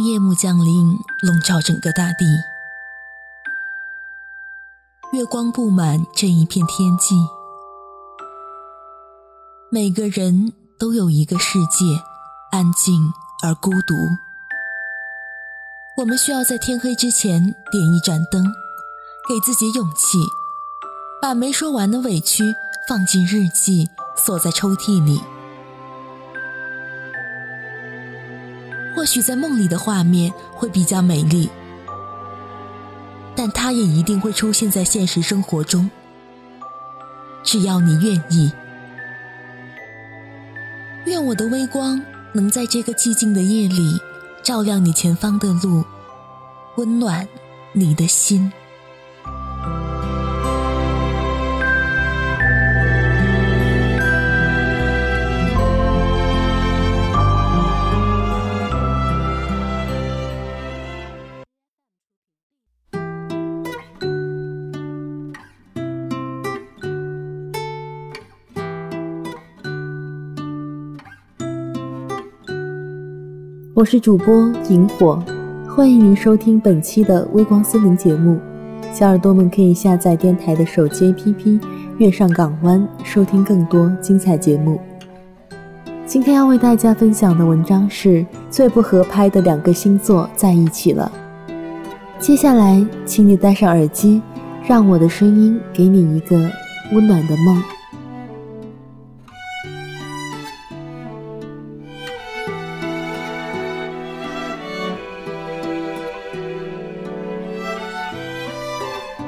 夜幕降临，笼罩整个大地，月光布满这一片天际，每个人都有一个世界，安静而孤独。我们需要在天黑之前点一盏灯，给自己勇气，把没说完的委屈放进日记，锁在抽屉里。或许在梦里的画面会比较美丽，但它也一定会出现在现实生活中。只要你愿意，愿我的微光能在这个寂静的夜里照亮你前方的路，温暖你的心。我是主播萤火，欢迎您收听本期的微光森林节目。小耳朵们可以下载电台的手机 APP《月上港湾》，收听更多精彩节目。今天要为大家分享的文章是最不合拍的两个星座在一起了。接下来，请你戴上耳机，让我的声音给你一个温暖的梦。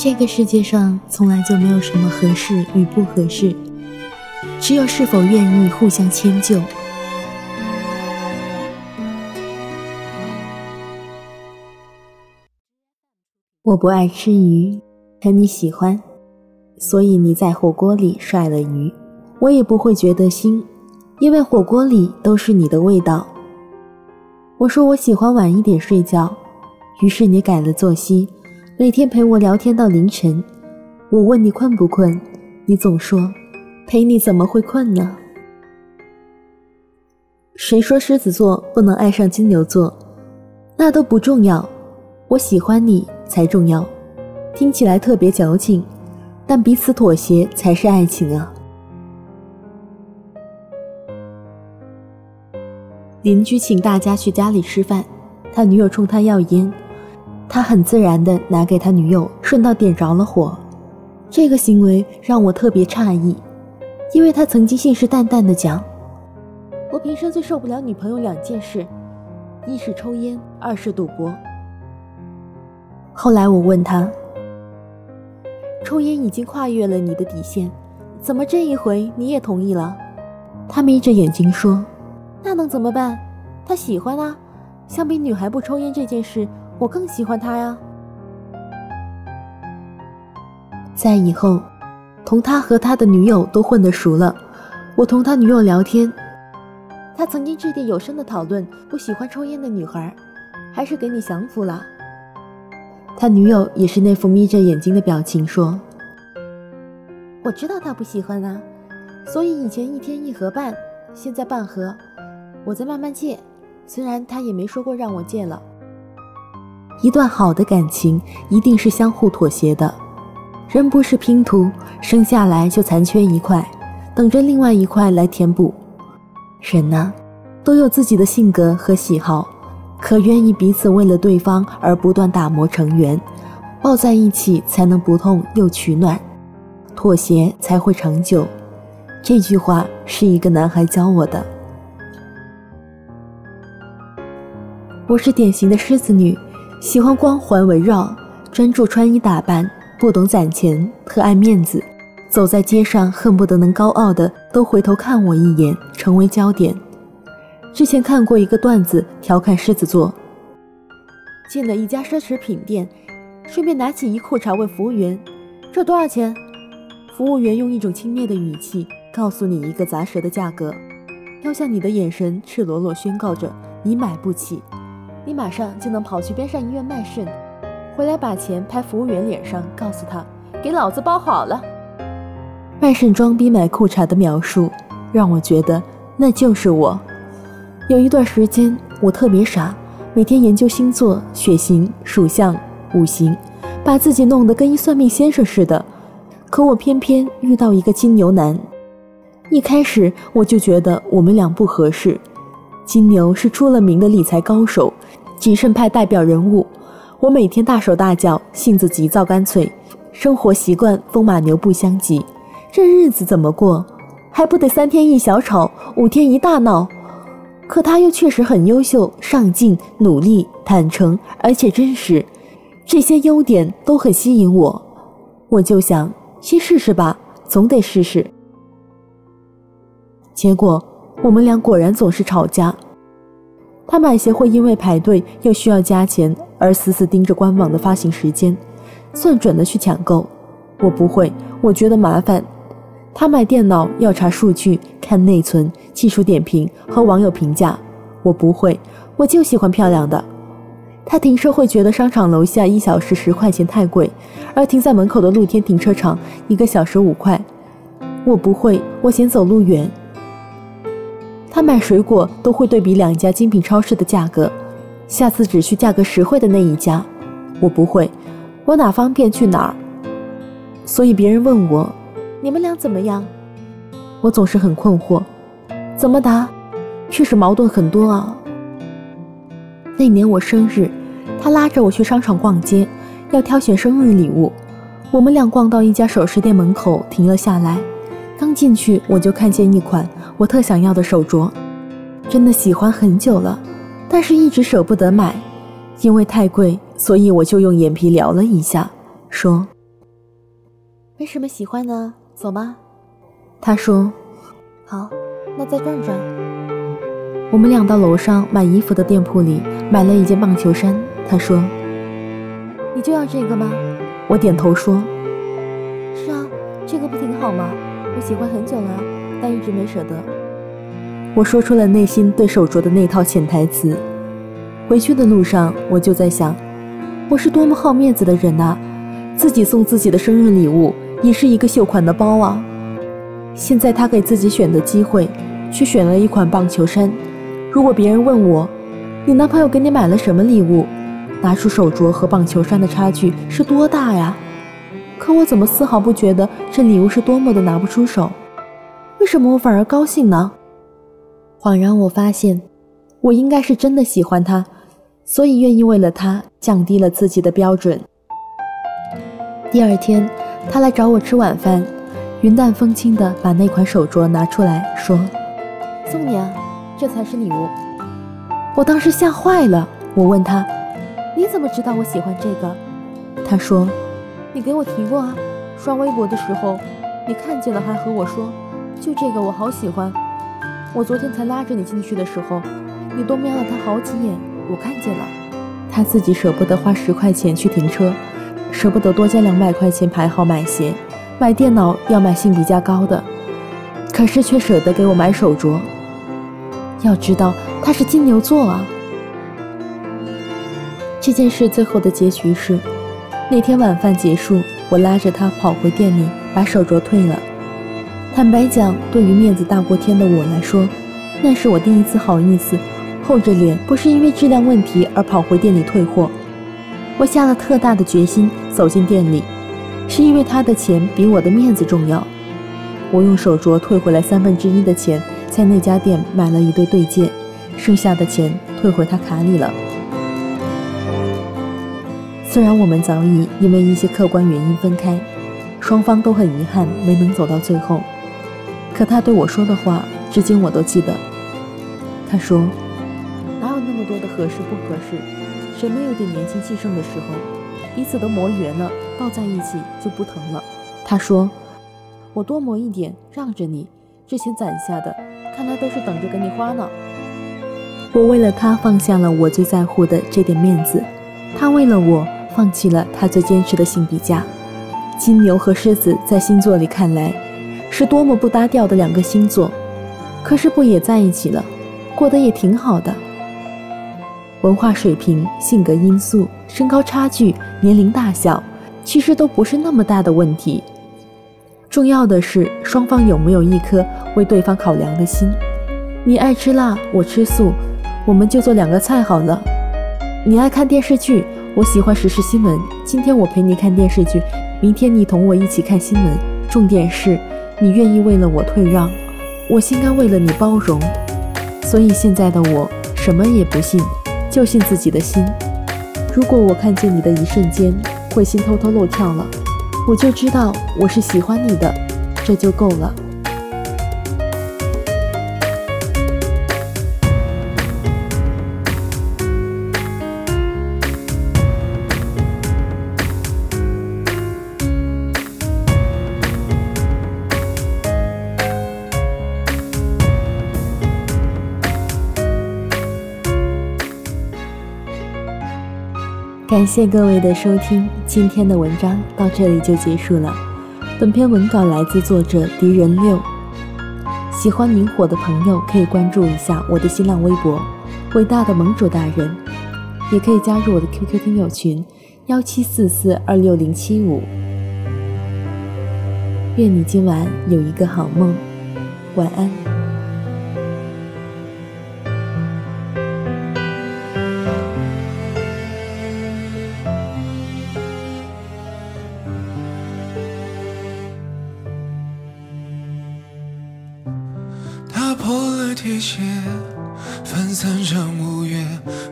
这个世界上从来就没有什么合适与不合适，只有是否愿意互相迁就。我不爱吃鱼，可你喜欢，所以你在火锅里涮了鱼，我也不会觉得腥，因为火锅里都是你的味道。我说我喜欢晚一点睡觉，于是你改了作息。每天陪我聊天到凌晨，我问你困不困，你总说陪你怎么会困呢？谁说狮子座不能爱上金牛座？那都不重要，我喜欢你才重要。听起来特别矫情，但彼此妥协才是爱情啊！邻居请大家去家里吃饭，他女友冲他要烟。他很自然地拿给他女友，顺道点着了火。这个行为让我特别诧异，因为他曾经信誓旦旦地讲：“我平生最受不了女朋友两件事，一是抽烟，二是赌博。”后来我问他：“抽烟已经跨越了你的底线，怎么这一回你也同意了？”他眯着眼睛说：“那能怎么办？他喜欢啊，相比女孩不抽烟这件事。”我更喜欢他呀！在以后，同他和他的女友都混得熟了，我同他女友聊天，他曾经掷地有声的讨论不喜欢抽烟的女孩，还是给你降服了。他女友也是那副眯着眼睛的表情，说：“我知道他不喜欢啊，所以以前一天一盒半，现在半盒，我在慢慢戒。虽然他也没说过让我戒了。”一段好的感情一定是相互妥协的，人不是拼图，生下来就残缺一块，等着另外一块来填补。人呢，都有自己的性格和喜好，可愿意彼此为了对方而不断打磨成圆，抱在一起才能不痛又取暖，妥协才会长久。这句话是一个男孩教我的。我是典型的狮子女。喜欢光环围绕，专注穿衣打扮，不懂攒钱，特爱面子，走在街上恨不得能高傲的都回头看我一眼，成为焦点。之前看过一个段子，调侃狮子座：进了一家奢侈品店，顺便拿起一裤衩问服务员：“这多少钱？”服务员用一种轻蔑的语气告诉你一个砸舌的价格，飘向你的眼神赤裸裸宣告着你买不起。你马上就能跑去边上医院卖肾，回来把钱拍服务员脸上，告诉他给老子包好了。卖肾装逼买裤衩的描述，让我觉得那就是我。有一段时间我特别傻，每天研究星座、血型、属相、五行，把自己弄得跟一算命先生似的。可我偏偏遇到一个金牛男。一开始我就觉得我们俩不合适。金牛是出了名的理财高手，谨慎派代表人物。我每天大手大脚，性子急躁干脆，生活习惯风马牛不相及，这日子怎么过？还不得三天一小吵，五天一大闹？可他又确实很优秀、上进、努力、坦诚，而且真实，这些优点都很吸引我。我就想先试试吧，总得试试。结果我们俩果然总是吵架。他买鞋会因为排队又需要加钱而死死盯着官网的发行时间，算准的去抢购。我不会，我觉得麻烦。他买电脑要查数据、看内存、技术点评和网友评价，我不会，我就喜欢漂亮的。他停车会觉得商场楼下一小时十块钱太贵，而停在门口的露天停车场一个小时五块，我不会，我嫌走路远。他买水果都会对比两家精品超市的价格，下次只去价格实惠的那一家。我不会，我哪方便去哪儿。所以别人问我，你们俩怎么样？我总是很困惑，怎么答？确实矛盾很多啊。那年我生日，他拉着我去商场逛街，要挑选生日礼物。我们俩逛到一家首饰店门口停了下来，刚进去我就看见一款。我特想要的手镯，真的喜欢很久了，但是一直舍不得买，因为太贵，所以我就用眼皮聊了一下，说：“没什么喜欢的，走吧。”他说：“好，那再转转。”我们俩到楼上买衣服的店铺里买了一件棒球衫。他说：“你就要这个吗？”我点头说：“是啊，这个不挺好吗？我喜欢很久了。”但一直没舍得。我说出了内心对手镯的那套潜台词。回去的路上，我就在想，我是多么好面子的人呐！自己送自己的生日礼物也是一个秀款的包啊。现在他给自己选的机会，却选了一款棒球衫。如果别人问我，你男朋友给你买了什么礼物？拿出手镯和棒球衫的差距是多大呀？可我怎么丝毫不觉得这礼物是多么的拿不出手？为什么我反而高兴呢？恍然我发现，我应该是真的喜欢他，所以愿意为了他降低了自己的标准。第二天，他来找我吃晚饭，云淡风轻地把那款手镯拿出来说：“送你啊，这才是礼物。”我当时吓坏了，我问他：“你怎么知道我喜欢这个？”他说：“你给我提过啊，刷微博的时候，你看见了还和我说。”就这个我好喜欢，我昨天才拉着你进去的时候，你都瞄了他好几眼，我看见了。他自己舍不得花十块钱去停车，舍不得多加两百块钱排号买鞋，买电脑要买性比较高的，可是却舍得给我买手镯。要知道他是金牛座啊。这件事最后的结局是，那天晚饭结束，我拉着他跑回店里把手镯退了。坦白讲，对于面子大过天的我来说，那是我第一次好意思，厚着脸，不是因为质量问题而跑回店里退货。我下了特大的决心走进店里，是因为他的钱比我的面子重要。我用手镯退回来三分之一的钱，在那家店买了一对对戒，剩下的钱退回他卡里了。虽然我们早已因为一些客观原因分开，双方都很遗憾没能走到最后。可他对我说的话，至今我都记得。他说：“哪有那么多的合适不合适？谁没有点年轻气盛的时候？彼此都磨圆了，抱在一起就不疼了。”他说：“我多磨一点，让着你，之前攒下的，看来都是等着给你花呢。”我为了他放下了我最在乎的这点面子，他为了我放弃了他最坚持的性比价。金牛和狮子在星座里看来。是多么不搭调的两个星座，可是不也在一起了，过得也挺好的。文化水平、性格因素、身高差距、年龄大小，其实都不是那么大的问题。重要的是双方有没有一颗为对方考量的心。你爱吃辣，我吃素，我们就做两个菜好了。你爱看电视剧，我喜欢时事新闻。今天我陪你看电视剧，明天你同我一起看新闻。重点是，你愿意为了我退让，我心甘为了你包容。所以现在的我什么也不信，就信自己的心。如果我看见你的一瞬间，会心偷偷漏跳了，我就知道我是喜欢你的，这就够了。感谢各位的收听，今天的文章到这里就结束了。本篇文稿来自作者敌人六。喜欢萤火的朋友可以关注一下我的新浪微博“伟大的盟主大人”，也可以加入我的 QQ 听友群幺七四四二六零七五。愿你今晚有一个好梦，晚安。提鞋分散上五月，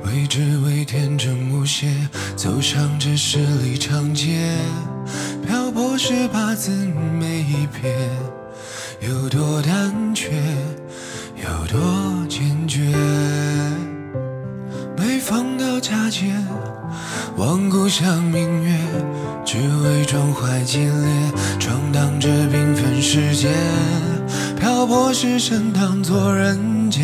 为只为天真无邪，走上这十里长街。漂泊十八字每一撇，有多胆怯，有多坚决。每逢到佳节，望故乡明月，只为壮怀激烈，闯荡这缤纷世界。漂泊是神当作人杰，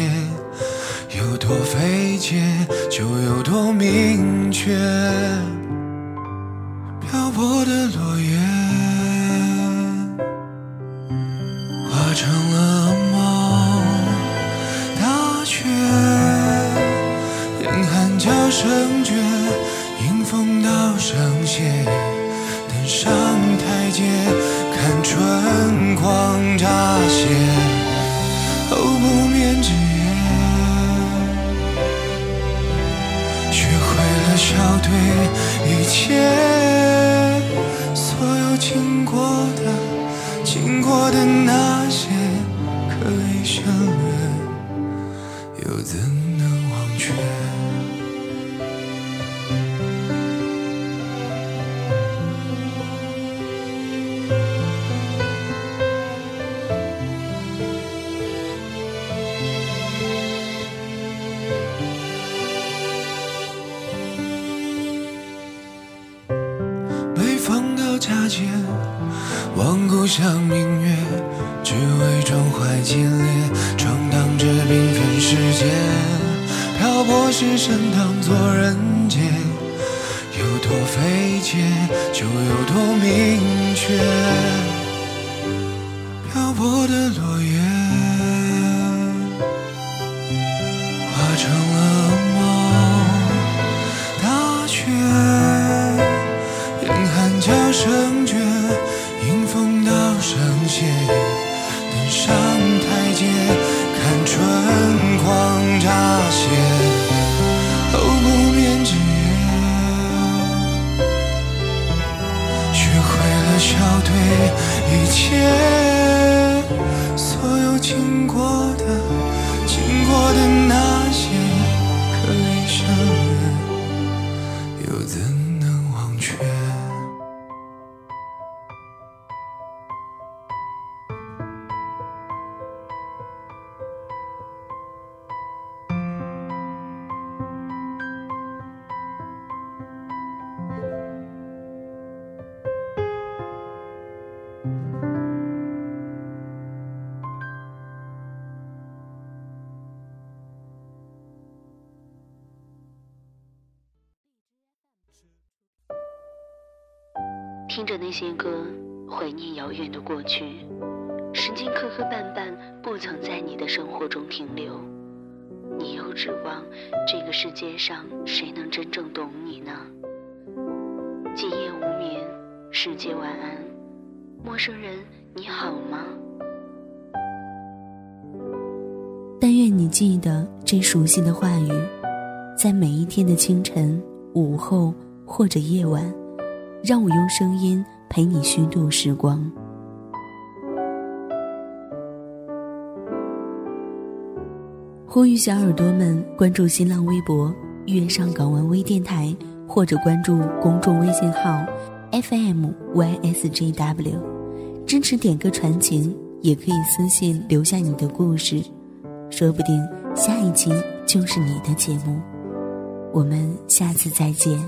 有多费解就有多明确。漂泊的落叶化成了梦，大雪，严寒叫声绝，迎风刀声歇，望故乡明月，只为壮怀激烈，闯荡这缤纷世界。漂泊是神当作人杰，有多费解，就有多明确。漂泊的落叶化成了梦，听着那些歌，怀念遥远的过去。时间磕磕绊绊，不曾在你的生活中停留。你又指望这个世界上谁能真正懂你呢？今夜无眠，世界晚安，陌生人你好吗？但愿你记得这熟悉的话语。在每一天的清晨、午后或者夜晚，让我用声音陪你虚度时光。呼吁小耳朵们关注新浪微博“月上港湾微电台”，或者关注公众微信号 “FMYSJW”，支持点歌传情，也可以私信留下你的故事，说不定下一期就是你的节目。我们下次再见。